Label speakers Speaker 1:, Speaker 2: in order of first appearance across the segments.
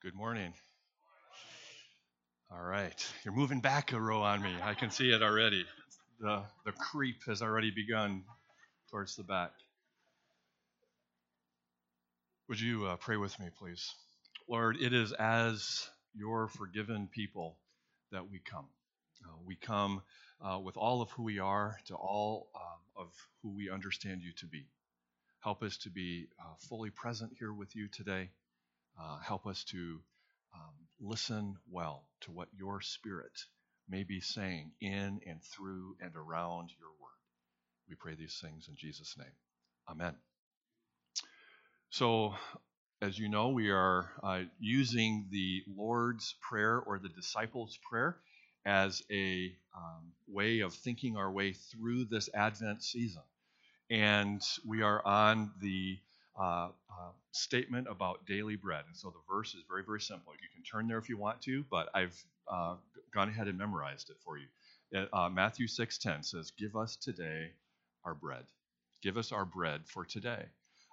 Speaker 1: Good morning. All right. You're moving back a row on me. I can see it already. The, the creep has already begun towards the back. Would you uh, pray with me, please? Lord, it is as your forgiven people that we come. Uh, we come uh, with all of who we are to all um, of who we understand you to be. Help us to be uh, fully present here with you today. Uh, help us to um, listen well to what your Spirit may be saying in and through and around your word. We pray these things in Jesus' name. Amen. So, as you know, we are uh, using the Lord's Prayer or the Disciples' Prayer as a um, way of thinking our way through this Advent season. And we are on the uh, uh, statement about daily bread. And so the verse is very, very simple. You can turn there if you want to, but I've uh, gone ahead and memorized it for you. Uh, Matthew 6:10 says, "Give us today our bread. Give us our bread for today."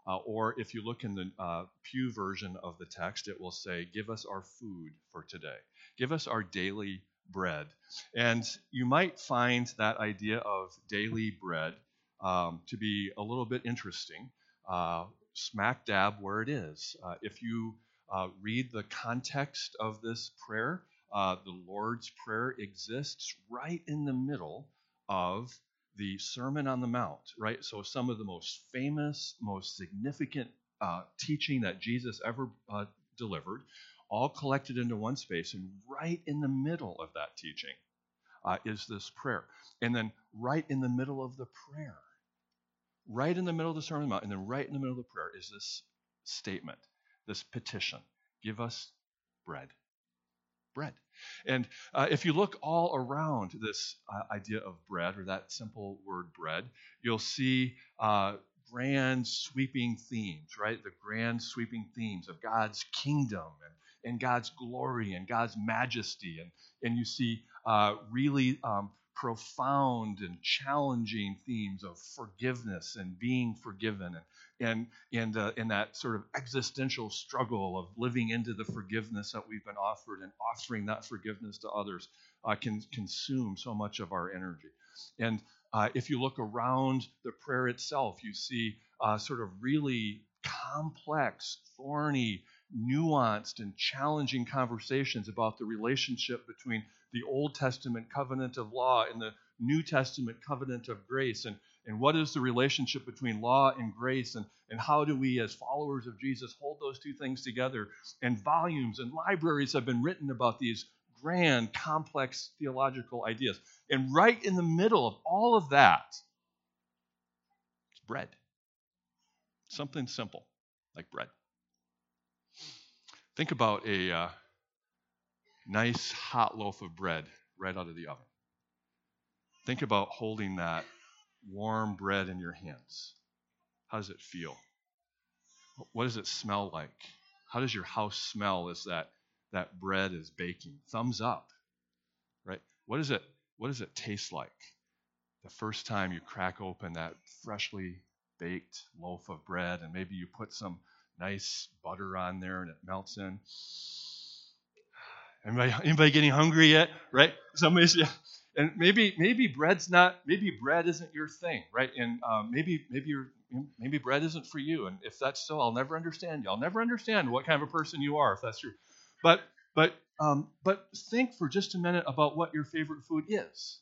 Speaker 1: Uh, or if you look in the uh, Pew version of the text, it will say, "Give us our food for today. Give us our daily bread." And you might find that idea of daily bread um, to be a little bit interesting. Uh, smack dab where it is. Uh, if you uh, read the context of this prayer, uh, the Lord's Prayer exists right in the middle of the Sermon on the Mount, right? So, some of the most famous, most significant uh, teaching that Jesus ever uh, delivered, all collected into one space. And right in the middle of that teaching uh, is this prayer. And then, right in the middle of the prayer right in the middle of the Sermon on the Mount, and then right in the middle of the prayer is this statement, this petition Give us bread. Bread. And uh, if you look all around this uh, idea of bread, or that simple word bread, you'll see uh, grand sweeping themes, right? The grand sweeping themes of God's kingdom and, and God's glory and God's majesty. And, and you see uh, really um, profound and challenging themes of forgiveness and being forgiven and and uh, in that sort of existential struggle of living into the forgiveness that we've been offered and offering that forgiveness to others uh, can consume so much of our energy. And uh, if you look around the prayer itself you see uh, sort of really complex thorny nuanced and challenging conversations about the relationship between the Old Testament covenant of law and the New Testament covenant of grace. And, and what is the relationship between law and grace? And, and how do we, as followers of Jesus, hold those two things together? And volumes and libraries have been written about these grand, complex theological ideas. And right in the middle of all of that, it's bread. Something simple like bread. Think about a uh, nice hot loaf of bread right out of the oven. Think about holding that warm bread in your hands. How does it feel? What does it smell like? How does your house smell as that, that bread is baking? Thumbs up, right? What, is it, what does it taste like? The first time you crack open that freshly baked loaf of bread, and maybe you put some nice butter on there and it melts in. Anybody, anybody getting hungry yet? Right? Somebody's yeah. And maybe maybe bread's not maybe bread isn't your thing, right? And um, maybe maybe you're maybe bread isn't for you. And if that's so, I'll never understand you. I'll never understand what kind of a person you are if that's true. But but um, but think for just a minute about what your favorite food is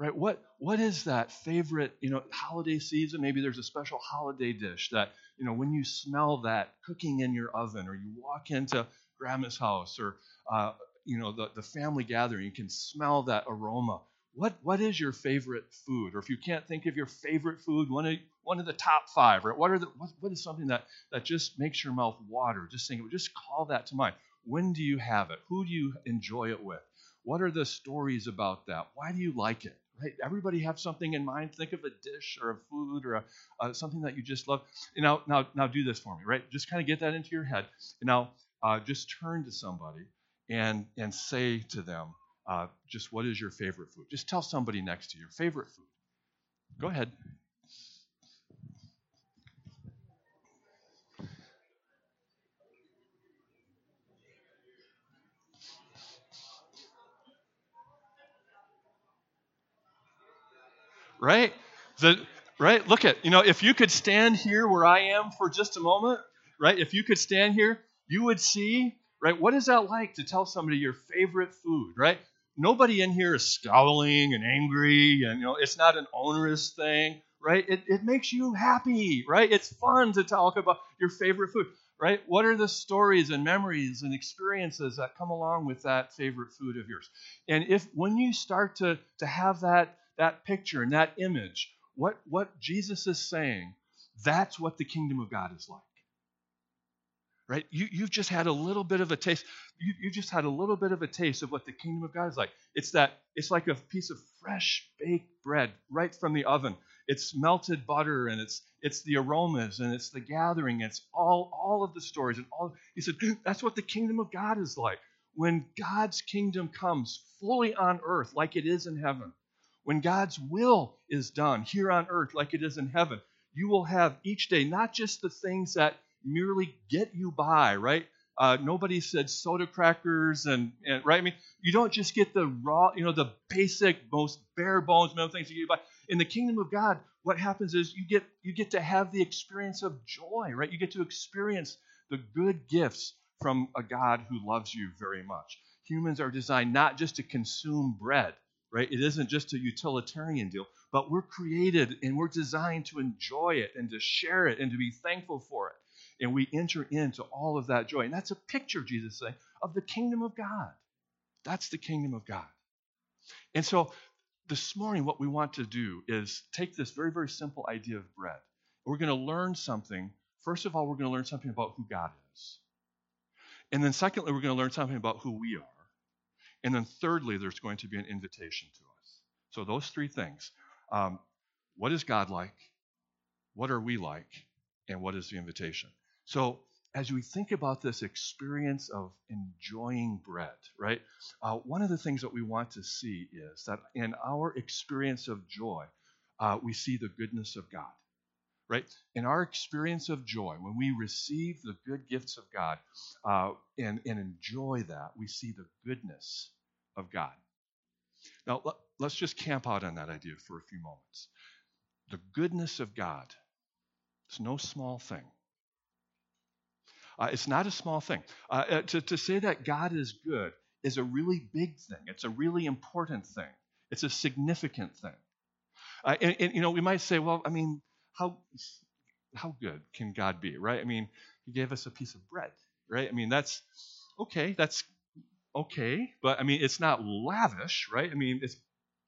Speaker 1: right? What what is that favorite you know holiday season? Maybe there's a special holiday dish that you know when you smell that cooking in your oven or you walk into grandma's house or uh, you know the, the family gathering you can smell that aroma. What what is your favorite food? Or if you can't think of your favorite food one of one of the top five right? What are the what, what is something that that just makes your mouth water? Just think just call that to mind. When do you have it? Who do you enjoy it with? What are the stories about that? Why do you like it right? Everybody have something in mind. Think of a dish or a food or a, uh, something that you just love. And now, now, now, do this for me, right? Just kind of get that into your head. And now, uh, just turn to somebody and and say to them, uh, just what is your favorite food? Just tell somebody next to you your favorite food. Go ahead. Right? The, right? Look at, you know, if you could stand here where I am for just a moment, right? If you could stand here, you would see, right? What is that like to tell somebody your favorite food, right? Nobody in here is scowling and angry, and, you know, it's not an onerous thing, right? It, it makes you happy, right? It's fun to talk about your favorite food right? What are the stories and memories and experiences that come along with that favorite food of yours? And if when you start to, to have that, that picture and that image, what, what Jesus is saying, that's what the kingdom of God is like. Right? You, you've just had a little bit of a taste. You, you just had a little bit of a taste of what the kingdom of God is like. It's that it's like a piece of fresh baked bread right from the oven it's melted butter and it's it's the aromas and it's the gathering it's all all of the stories and all he said that's what the kingdom of god is like when god's kingdom comes fully on earth like it is in heaven when god's will is done here on earth like it is in heaven you will have each day not just the things that merely get you by right uh, nobody said soda crackers and, and right. I mean, you don't just get the raw, you know, the basic, most bare bones metal things you get by. In the kingdom of God, what happens is you get you get to have the experience of joy, right? You get to experience the good gifts from a God who loves you very much. Humans are designed not just to consume bread, right? It isn't just a utilitarian deal, but we're created and we're designed to enjoy it and to share it and to be thankful for it and we enter into all of that joy. And that's a picture, Jesus saying, of the kingdom of God. That's the kingdom of God. And so this morning, what we want to do is take this very, very simple idea of bread. We're going to learn something. First of all, we're going to learn something about who God is. And then, secondly, we're going to learn something about who we are. And then, thirdly, there's going to be an invitation to us. So, those three things um, what is God like? What are we like? And what is the invitation? So, as we think about this experience of enjoying bread, right, uh, one of the things that we want to see is that in our experience of joy, uh, we see the goodness of God, right? In our experience of joy, when we receive the good gifts of God uh, and, and enjoy that, we see the goodness of God. Now, let, let's just camp out on that idea for a few moments. The goodness of God is no small thing. Uh, it's not a small thing. Uh, uh, to, to say that God is good is a really big thing, it's a really important thing, it's a significant thing. Uh, and, and, you know, we might say, well, I mean, how, how good can God be, right? I mean, He gave us a piece of bread, right? I mean, that's okay, that's okay, but I mean, it's not lavish, right? I mean, it's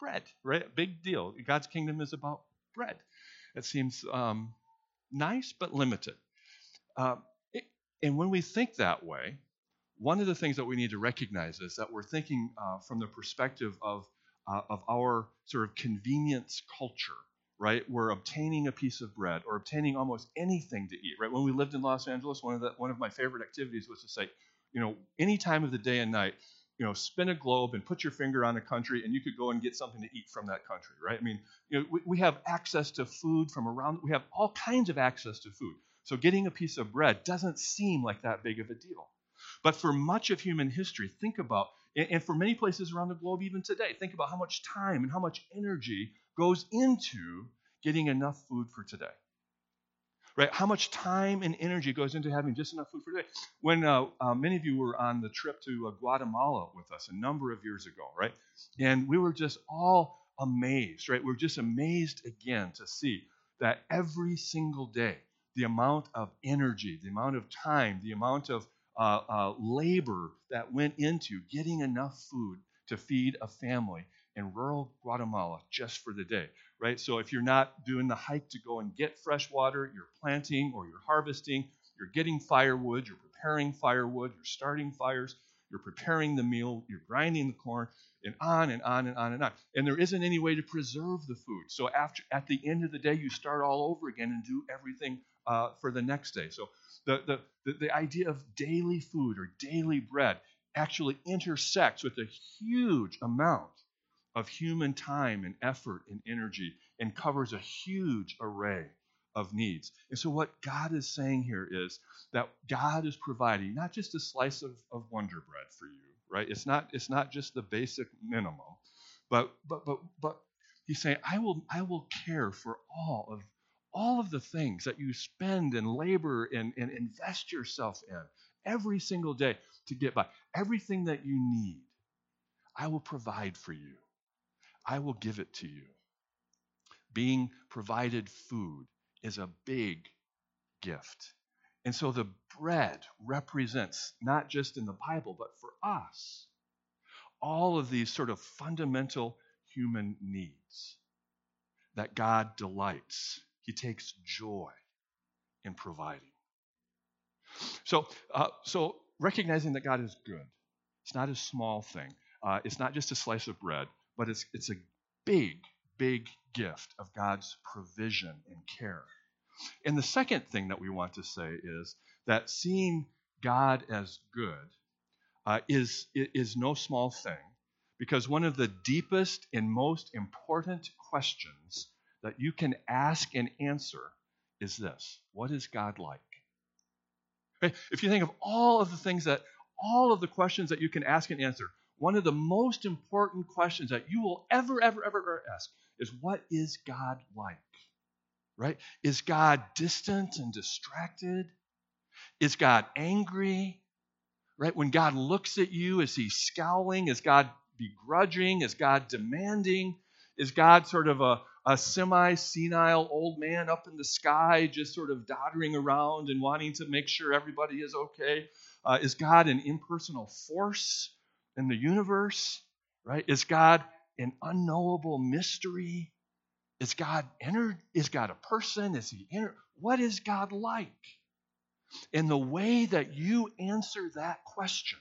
Speaker 1: bread, right? Big deal. God's kingdom is about bread. It seems um, nice, but limited. Uh, and when we think that way, one of the things that we need to recognize is that we're thinking uh, from the perspective of, uh, of our sort of convenience culture, right? We're obtaining a piece of bread or obtaining almost anything to eat, right? When we lived in Los Angeles, one of, the, one of my favorite activities was to say, you know, any time of the day and night, you know, spin a globe and put your finger on a country, and you could go and get something to eat from that country, right? I mean, you know, we, we have access to food from around. We have all kinds of access to food. So getting a piece of bread doesn't seem like that big of a deal. But for much of human history, think about, and for many places around the globe even today, think about how much time and how much energy goes into getting enough food for today. Right? How much time and energy goes into having just enough food for today? When uh, uh, many of you were on the trip to uh, Guatemala with us a number of years ago, right? And we were just all amazed, right? We we're just amazed again to see that every single day the amount of energy, the amount of time, the amount of uh, uh, labor that went into getting enough food to feed a family in rural Guatemala just for the day, right? So if you're not doing the hike to go and get fresh water, you're planting or you're harvesting, you're getting firewood, you're preparing firewood, you're starting fires, you're preparing the meal, you're grinding the corn, and on and on and on and on. And there isn't any way to preserve the food. So after at the end of the day, you start all over again and do everything uh, for the next day. So the, the, the, the idea of daily food or daily bread actually intersects with a huge amount of human time and effort and energy and covers a huge array of needs. And so, what God is saying here is that God is providing not just a slice of, of wonder bread for you, right? It's not, it's not just the basic minimum, but, but, but, but He's saying, I will, I will care for all of all of the things that you spend and labor and, and invest yourself in every single day to get by. Everything that you need, I will provide for you. I will give it to you. Being provided food is a big gift. And so the bread represents, not just in the Bible, but for us, all of these sort of fundamental human needs that God delights. He takes joy in providing. So, uh, so recognizing that God is good, it's not a small thing. Uh, it's not just a slice of bread, but it's it's a big, big gift of God's provision and care. And the second thing that we want to say is that seeing God as good uh, is, is no small thing, because one of the deepest and most important questions that you can ask and answer is this What is God like? If you think of all of the things that, all of the questions that you can ask and answer, one of the most important questions that you will ever, ever, ever, ever ask is What is God like? right? Is God distant and distracted? Is God angry? Right? When God looks at you, is he scowling? Is God begrudging? Is God demanding? Is God sort of a, a semi senile old man up in the sky, just sort of doddering around and wanting to make sure everybody is okay? Uh, is God an impersonal force in the universe? Right? Is God an unknowable mystery? Is God entered? Is God a person? Is he entered? What is God like? And the way that you answer that question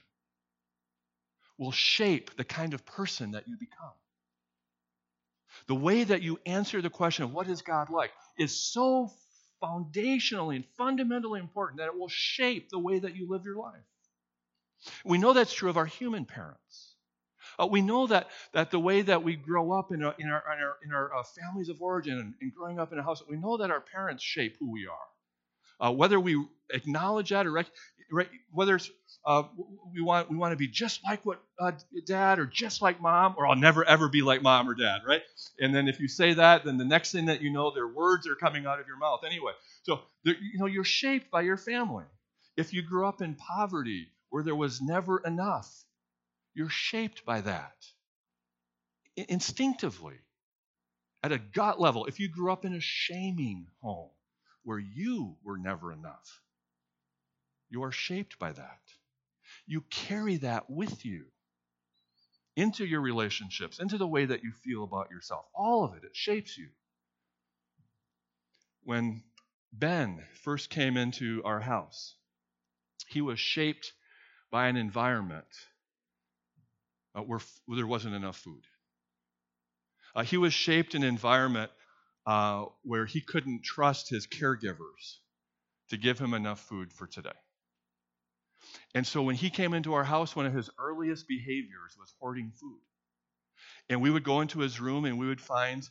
Speaker 1: will shape the kind of person that you become. The way that you answer the question of what is God like is so foundationally and fundamentally important that it will shape the way that you live your life. We know that's true of our human parents. Uh, we know that, that the way that we grow up in, a, in our, in our, in our uh, families of origin and, and, growing up in a house, we know that our parents shape who we are. Uh, whether we acknowledge that or rec- rec- whether uh, we want we want to be just like what uh, dad or just like mom, or I'll never ever be like mom or dad, right? And then if you say that, then the next thing that you know, their words are coming out of your mouth anyway. So you know you're shaped by your family. If you grew up in poverty where there was never enough, you're shaped by that instinctively at a gut level. If you grew up in a shaming home where you were never enough, you are shaped by that. You carry that with you into your relationships, into the way that you feel about yourself. All of it, it shapes you. When Ben first came into our house, he was shaped by an environment uh, where, where, there wasn't enough food. Uh, he was shaped in an environment uh, where he couldn't trust his caregivers to give him enough food for today. And so when he came into our house, one of his earliest behaviors was hoarding food. And we would go into his room and we would find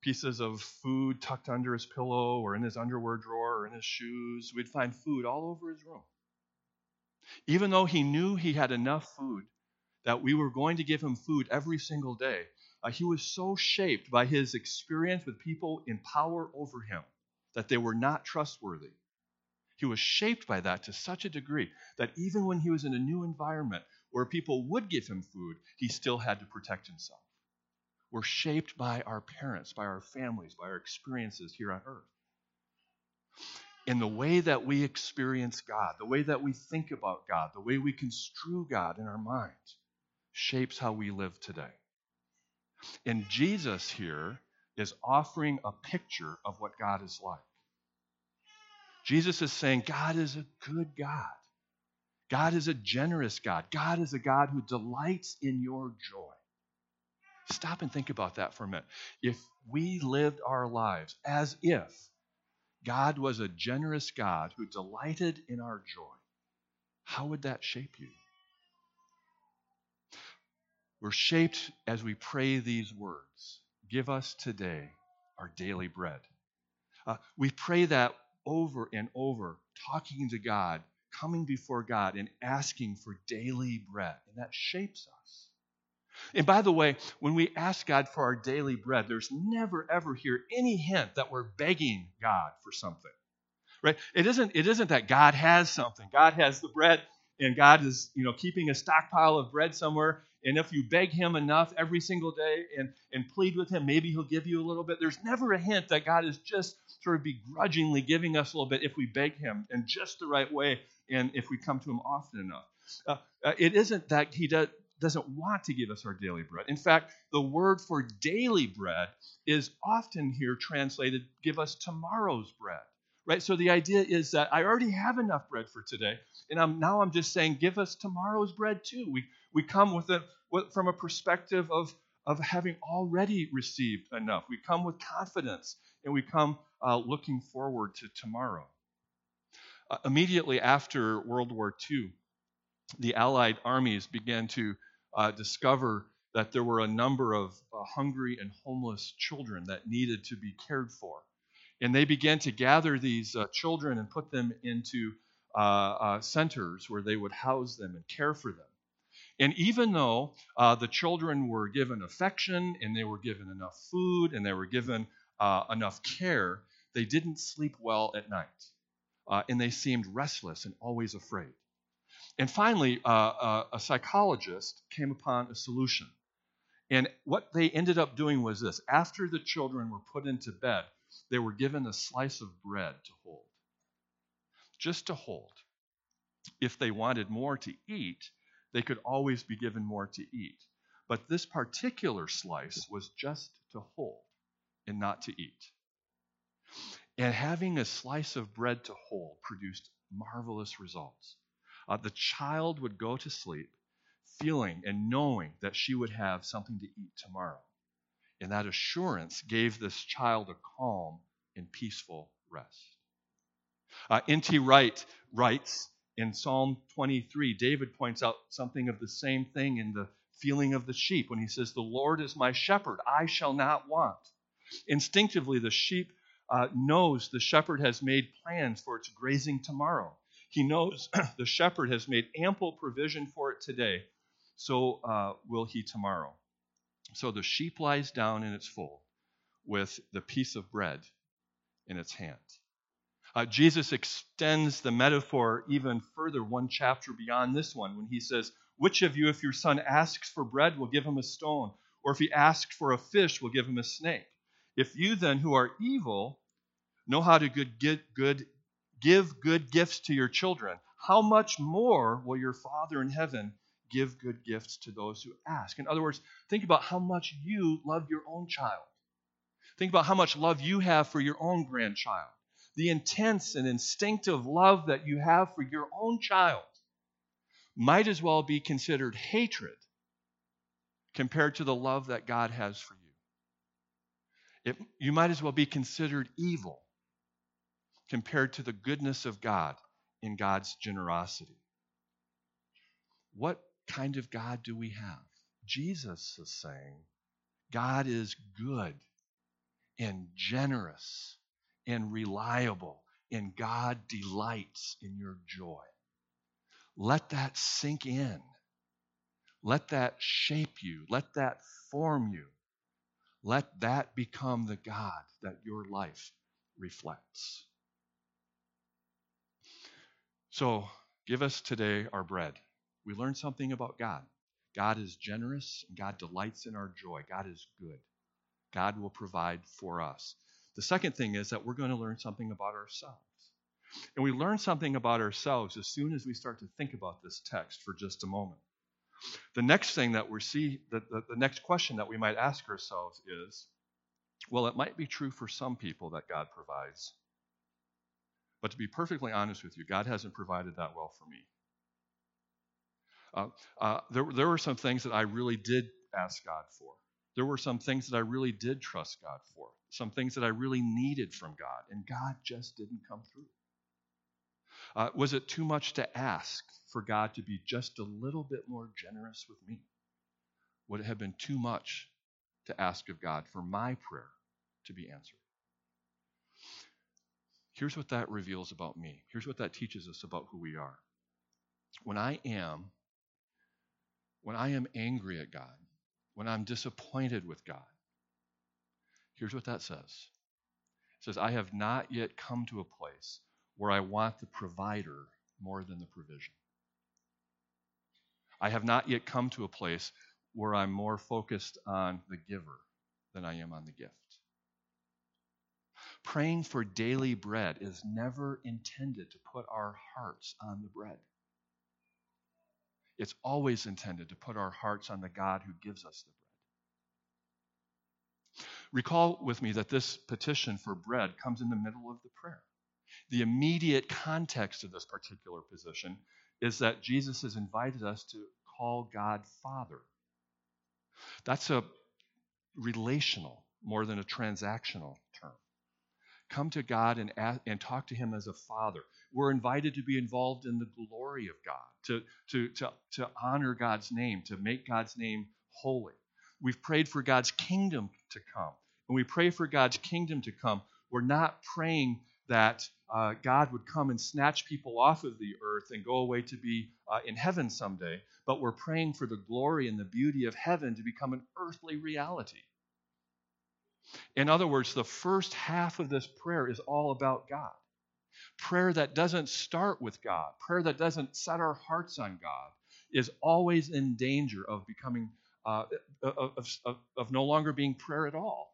Speaker 1: pieces of food tucked under his pillow or in his underwear drawer or in his shoes. We'd find food all over his room. Even though he knew he had enough food that we were going to give him food every single day. Uh, he was so shaped by his experience with people in power over him that they were not trustworthy. He was shaped by that to such a degree that even when he was in a new environment where people would give him food, he still had to protect himself. We're shaped by our parents, by our families, by our experiences here on earth. In the way that we experience God, the way that we think about God, the way we construe God in our mind, shapes how we live today. And Jesus here is offering a picture of what God is like. Jesus is saying God is a good God. God is a generous God. God is a God who delights in your joy. Stop and think about that for a minute. If we lived our lives as if God was a generous God who delighted in our joy, how would that shape you? We're shaped as we pray these words Give us today our daily bread. Uh, we pray that over and over, talking to God, coming before God, and asking for daily bread. And that shapes us. And by the way, when we ask God for our daily bread, there's never ever here any hint that we're begging God for something. Right? It isn't it isn't that God has something. God has the bread and God is, you know, keeping a stockpile of bread somewhere and if you beg him enough every single day and, and plead with him, maybe he'll give you a little bit. There's never a hint that God is just sort of begrudgingly giving us a little bit if we beg him in just the right way and if we come to him often enough. Uh, uh, it isn't that he does, doesn't want to give us our daily bread. In fact, the word for daily bread is often here translated give us tomorrow's bread. Right? So the idea is that I already have enough bread for today, and I'm, now I'm just saying, give us tomorrow's bread too. We, we come with it from a perspective of, of having already received enough. We come with confidence, and we come uh, looking forward to tomorrow. Uh, immediately after World War II, the Allied armies began to uh, discover that there were a number of uh, hungry and homeless children that needed to be cared for. And they began to gather these uh, children and put them into uh, uh, centers where they would house them and care for them. And even though uh, the children were given affection and they were given enough food and they were given enough care, they didn't sleep well at night. And they seemed restless and always afraid. And finally, uh, a psychologist came upon a solution. And what they ended up doing was this after the children were put into bed, they were given a slice of bread to hold, just to hold. If they wanted more to eat, they could always be given more to eat. But this particular slice was just to hold and not to eat. And having a slice of bread to hold produced marvelous results. Uh, the child would go to sleep feeling and knowing that she would have something to eat tomorrow. And that assurance gave this child a calm and peaceful rest. Uh, N.T. Wright writes in Psalm 23, David points out something of the same thing in the feeling of the sheep when he says, The Lord is my shepherd, I shall not want. Instinctively, the sheep uh, knows the shepherd has made plans for its grazing tomorrow. He knows the shepherd has made ample provision for it today, so uh, will he tomorrow. So the sheep lies down in its fold with the piece of bread in its hand. Uh, Jesus extends the metaphor even further, one chapter beyond this one, when he says, Which of you, if your son asks for bread, will give him a stone? Or if he asks for a fish, will give him a snake? If you then, who are evil, know how to good, get good, give good gifts to your children, how much more will your Father in heaven give good gifts to those who ask. In other words, think about how much you love your own child. Think about how much love you have for your own grandchild. The intense and instinctive love that you have for your own child might as well be considered hatred compared to the love that God has for you. It, you might as well be considered evil compared to the goodness of God in God's generosity. What kind of God do we have? Jesus is saying God is good and generous and reliable, and God delights in your joy. Let that sink in. Let that shape you. Let that form you. Let that become the God that your life reflects. So, give us today our bread we learn something about God. God is generous, and God delights in our joy. God is good. God will provide for us. The second thing is that we're going to learn something about ourselves. And we learn something about ourselves as soon as we start to think about this text for just a moment. The next thing that we see, the, the, the next question that we might ask ourselves is well, it might be true for some people that God provides. But to be perfectly honest with you, God hasn't provided that well for me. Uh, uh, there, there were some things that I really did ask God for. There were some things that I really did trust God for, some things that I really needed from God, and God just didn't come through. Uh, was it too much to ask for God to be just a little bit more generous with me? Would it have been too much to ask of God for my prayer to be answered? Here's what that reveals about me. Here's what that teaches us about who we are. When I am when I am angry at God, when I'm disappointed with God, here's what that says it says, I have not yet come to a place where I want the provider more than the provision. I have not yet come to a place where I'm more focused on the giver than I am on the gift. Praying for daily bread is never intended to put our hearts on the bread. It's always intended to put our hearts on the God who gives us the bread. Recall with me that this petition for bread comes in the middle of the prayer. The immediate context of this particular position is that Jesus has invited us to call God Father. That's a relational more than a transactional. Come to God and, ask, and talk to Him as a Father. We're invited to be involved in the glory of God, to, to, to, to honor God's name, to make God's name holy. We've prayed for God's kingdom to come. When we pray for God's kingdom to come, we're not praying that uh, God would come and snatch people off of the earth and go away to be uh, in heaven someday, but we're praying for the glory and the beauty of heaven to become an earthly reality. In other words, the first half of this prayer is all about God. Prayer that doesn't start with God, prayer that doesn't set our hearts on God, is always in danger of becoming, uh, of, of, of no longer being prayer at all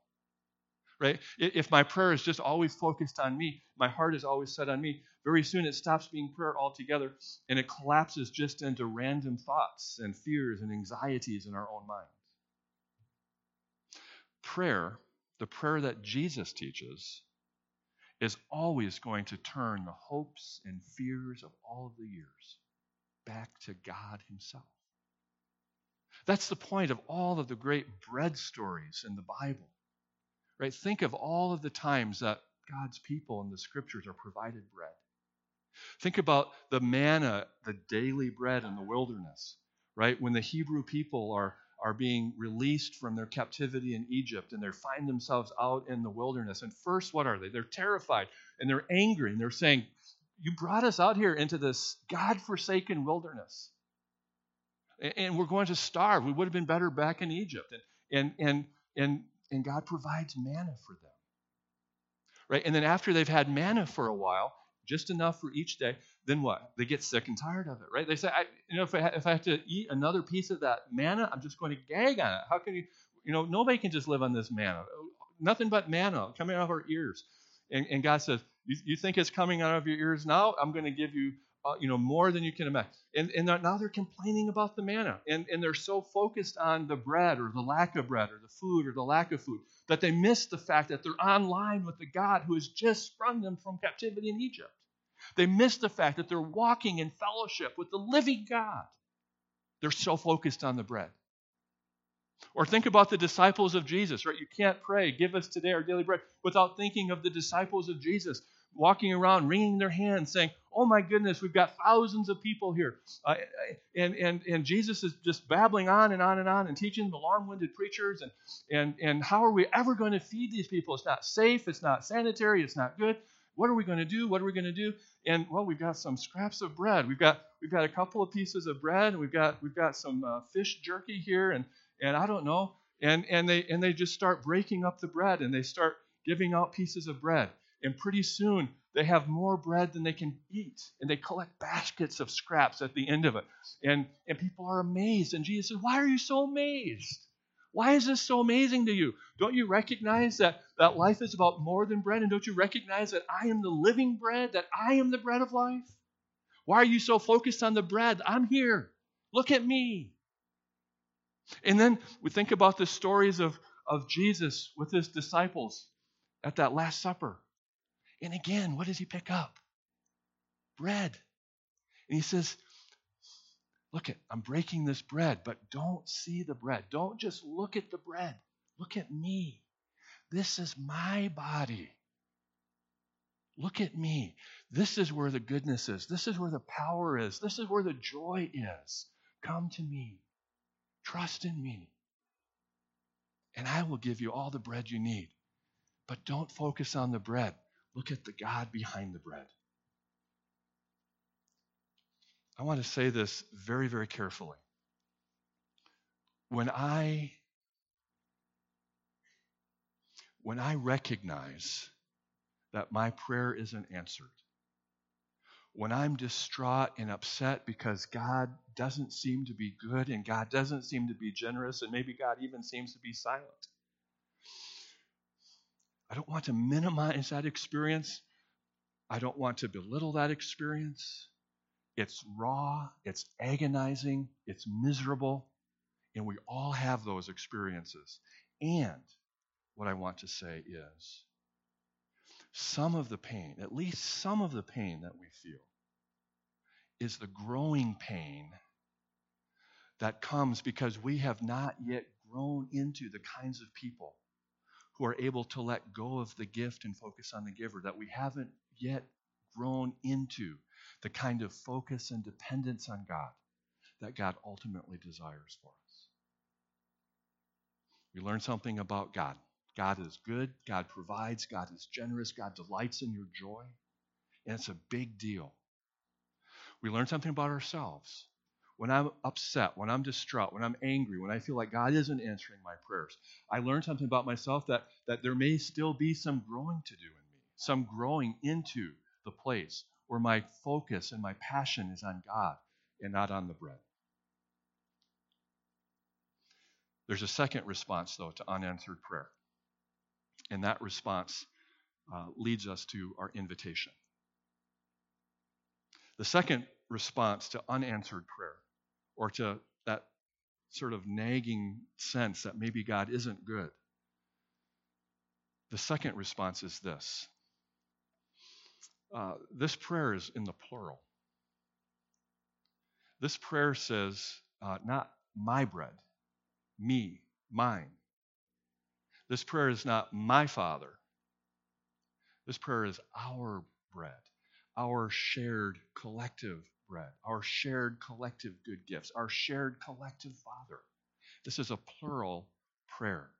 Speaker 1: right? If my prayer is just always focused on me, my heart is always set on me, very soon it stops being prayer altogether and it collapses just into random thoughts and fears and anxieties in our own minds. Prayer, the prayer that Jesus teaches, is always going to turn the hopes and fears of all of the years back to God Himself. That's the point of all of the great bread stories in the Bible. Right? Think of all of the times that God's people in the scriptures are provided bread. Think about the manna, the daily bread in the wilderness, right? When the Hebrew people are, are being released from their captivity in Egypt and they find themselves out in the wilderness. And first, what are they? They're terrified and they're angry and they're saying, You brought us out here into this God forsaken wilderness. And we're going to starve. We would have been better back in Egypt. And, and, and, and and God provides manna for them. Right? And then after they've had manna for a while, just enough for each day, then what? They get sick and tired of it, right? They say, I, you know, if I, if I have to eat another piece of that manna, I'm just going to gag on it. How can you, you know, nobody can just live on this manna. Nothing but manna coming out of our ears. And, and God says, you, you think it's coming out of your ears now? I'm going to give you uh, you know, more than you can imagine. And, and now they're complaining about the manna. And, and they're so focused on the bread or the lack of bread or the food or the lack of food that they miss the fact that they're online with the God who has just sprung them from captivity in Egypt. They miss the fact that they're walking in fellowship with the living God. They're so focused on the bread. Or think about the disciples of Jesus, right? You can't pray, give us today our daily bread, without thinking of the disciples of Jesus walking around wringing their hands saying, Oh my goodness, we've got thousands of people here. Uh, and, and, and Jesus is just babbling on and on and on and teaching the long winded preachers. And, and, and how are we ever going to feed these people? It's not safe, it's not sanitary, it's not good. What are we going to do? What are we going to do? And well, we've got some scraps of bread. We've got we've got a couple of pieces of bread, we've got we've got some uh, fish jerky here, and and I don't know. And and they and they just start breaking up the bread, and they start giving out pieces of bread. And pretty soon, they have more bread than they can eat. And they collect baskets of scraps at the end of it. And, and people are amazed. And Jesus says, Why are you so amazed? Why is this so amazing to you? Don't you recognize that, that life is about more than bread? And don't you recognize that I am the living bread, that I am the bread of life? Why are you so focused on the bread? I'm here. Look at me. And then we think about the stories of, of Jesus with his disciples at that Last Supper. And again, what does he pick up? Bread. And he says, Look at, I'm breaking this bread, but don't see the bread. Don't just look at the bread. Look at me. This is my body. Look at me. This is where the goodness is. This is where the power is. This is where the joy is. Come to me. Trust in me. And I will give you all the bread you need. But don't focus on the bread. Look at the God behind the bread. I want to say this very, very carefully. When I when I recognize that my prayer isn't answered, when I'm distraught and upset because God doesn't seem to be good and God doesn't seem to be generous, and maybe God even seems to be silent, I don't want to minimize that experience. I don't want to belittle that experience. It's raw, it's agonizing, it's miserable, and we all have those experiences. And what I want to say is some of the pain, at least some of the pain that we feel, is the growing pain that comes because we have not yet grown into the kinds of people who are able to let go of the gift and focus on the giver, that we haven't yet grown into the kind of focus and dependence on God that God ultimately desires for us. We learn something about God. God is good, God provides, God is generous, God delights in your joy, and it's a big deal. We learn something about ourselves. When I'm upset, when I'm distraught, when I'm angry, when I feel like God isn't answering my prayers, I learn something about myself that, that there may still be some growing to do in me, some growing into the place where my focus and my passion is on God and not on the bread. There's a second response, though, to unanswered prayer. And that response uh, leads us to our invitation. The second response to unanswered prayer, or to that sort of nagging sense that maybe God isn't good, the second response is this uh, this prayer is in the plural. This prayer says, uh, not my bread, me, mine. This prayer is not my Father. This prayer is our bread, our shared collective bread, our shared collective good gifts, our shared collective Father. This is a plural prayer.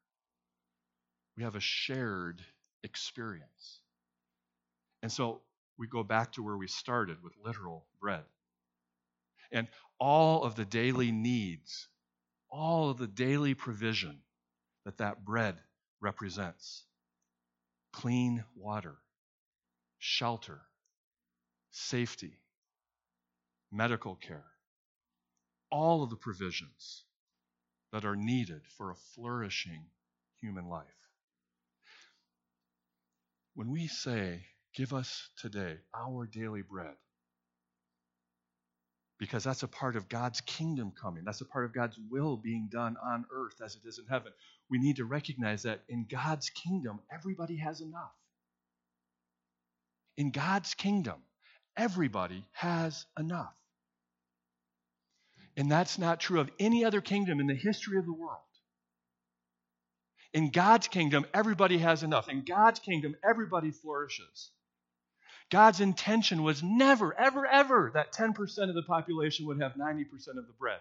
Speaker 1: We have a shared experience. And so we go back to where we started with literal bread. And all of the daily needs, all of the daily provision that that bread represents clean water, shelter, safety, medical care, all of the provisions that are needed for a flourishing human life. When we say, Give us today our daily bread. Because that's a part of God's kingdom coming. That's a part of God's will being done on earth as it is in heaven. We need to recognize that in God's kingdom, everybody has enough. In God's kingdom, everybody has enough. And that's not true of any other kingdom in the history of the world. In God's kingdom, everybody has enough. In God's kingdom, everybody flourishes. God's intention was never, ever, ever that 10% of the population would have 90% of the bread.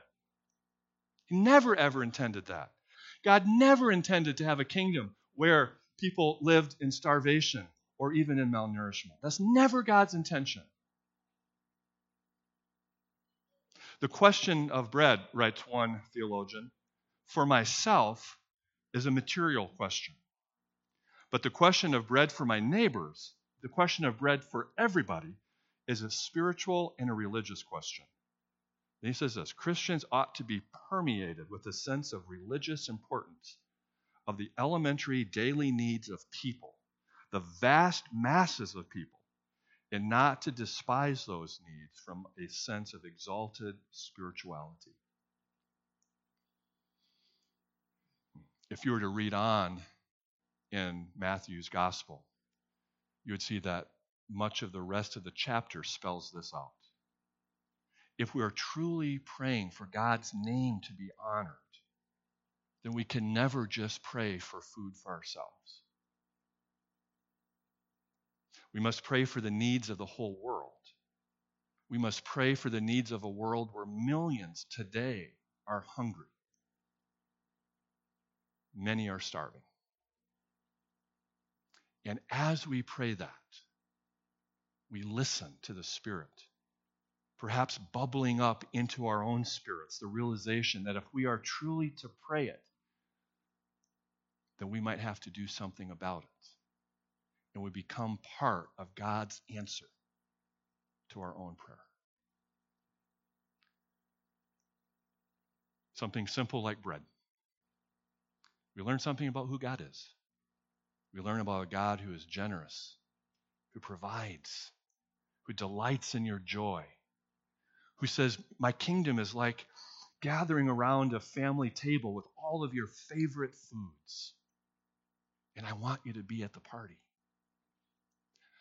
Speaker 1: He never, ever intended that. God never intended to have a kingdom where people lived in starvation or even in malnourishment. That's never God's intention. The question of bread, writes one theologian, for myself is a material question. But the question of bread for my neighbors the question of bread for everybody is a spiritual and a religious question. And he says this Christians ought to be permeated with a sense of religious importance of the elementary daily needs of people, the vast masses of people, and not to despise those needs from a sense of exalted spirituality. If you were to read on in Matthew's gospel, you would see that much of the rest of the chapter spells this out. If we are truly praying for God's name to be honored, then we can never just pray for food for ourselves. We must pray for the needs of the whole world. We must pray for the needs of a world where millions today are hungry. Many are starving. And as we pray that, we listen to the Spirit, perhaps bubbling up into our own spirits the realization that if we are truly to pray it, then we might have to do something about it. And we become part of God's answer to our own prayer. Something simple like bread. We learn something about who God is. We learn about a God who is generous, who provides, who delights in your joy, who says, My kingdom is like gathering around a family table with all of your favorite foods. And I want you to be at the party.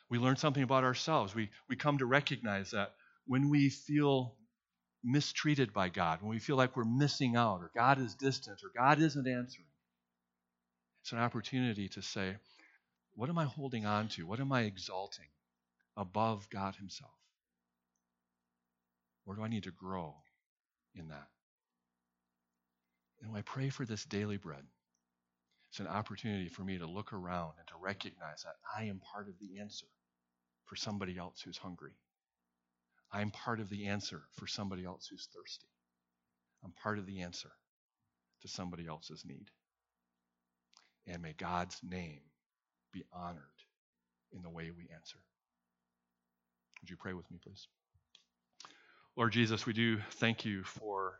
Speaker 1: We learn something about ourselves. We, we come to recognize that when we feel mistreated by God, when we feel like we're missing out, or God is distant, or God isn't answering, it's an opportunity to say, What am I holding on to? What am I exalting above God Himself? Where do I need to grow in that? And when I pray for this daily bread, it's an opportunity for me to look around and to recognize that I am part of the answer for somebody else who's hungry. I'm part of the answer for somebody else who's thirsty. I'm part of the answer to somebody else's need. And may God's name be honored in the way we answer. Would you pray with me, please? Lord Jesus, we do thank you for